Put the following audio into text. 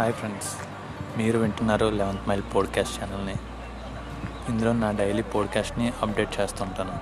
Hi friends. మీరు వింటున్నారు eleventh mile podcast ఛానల్ని. ఇందులో నా డైలీ పోడ్కాస్ట్ని అప్డేట్ చేస్తుంటాను.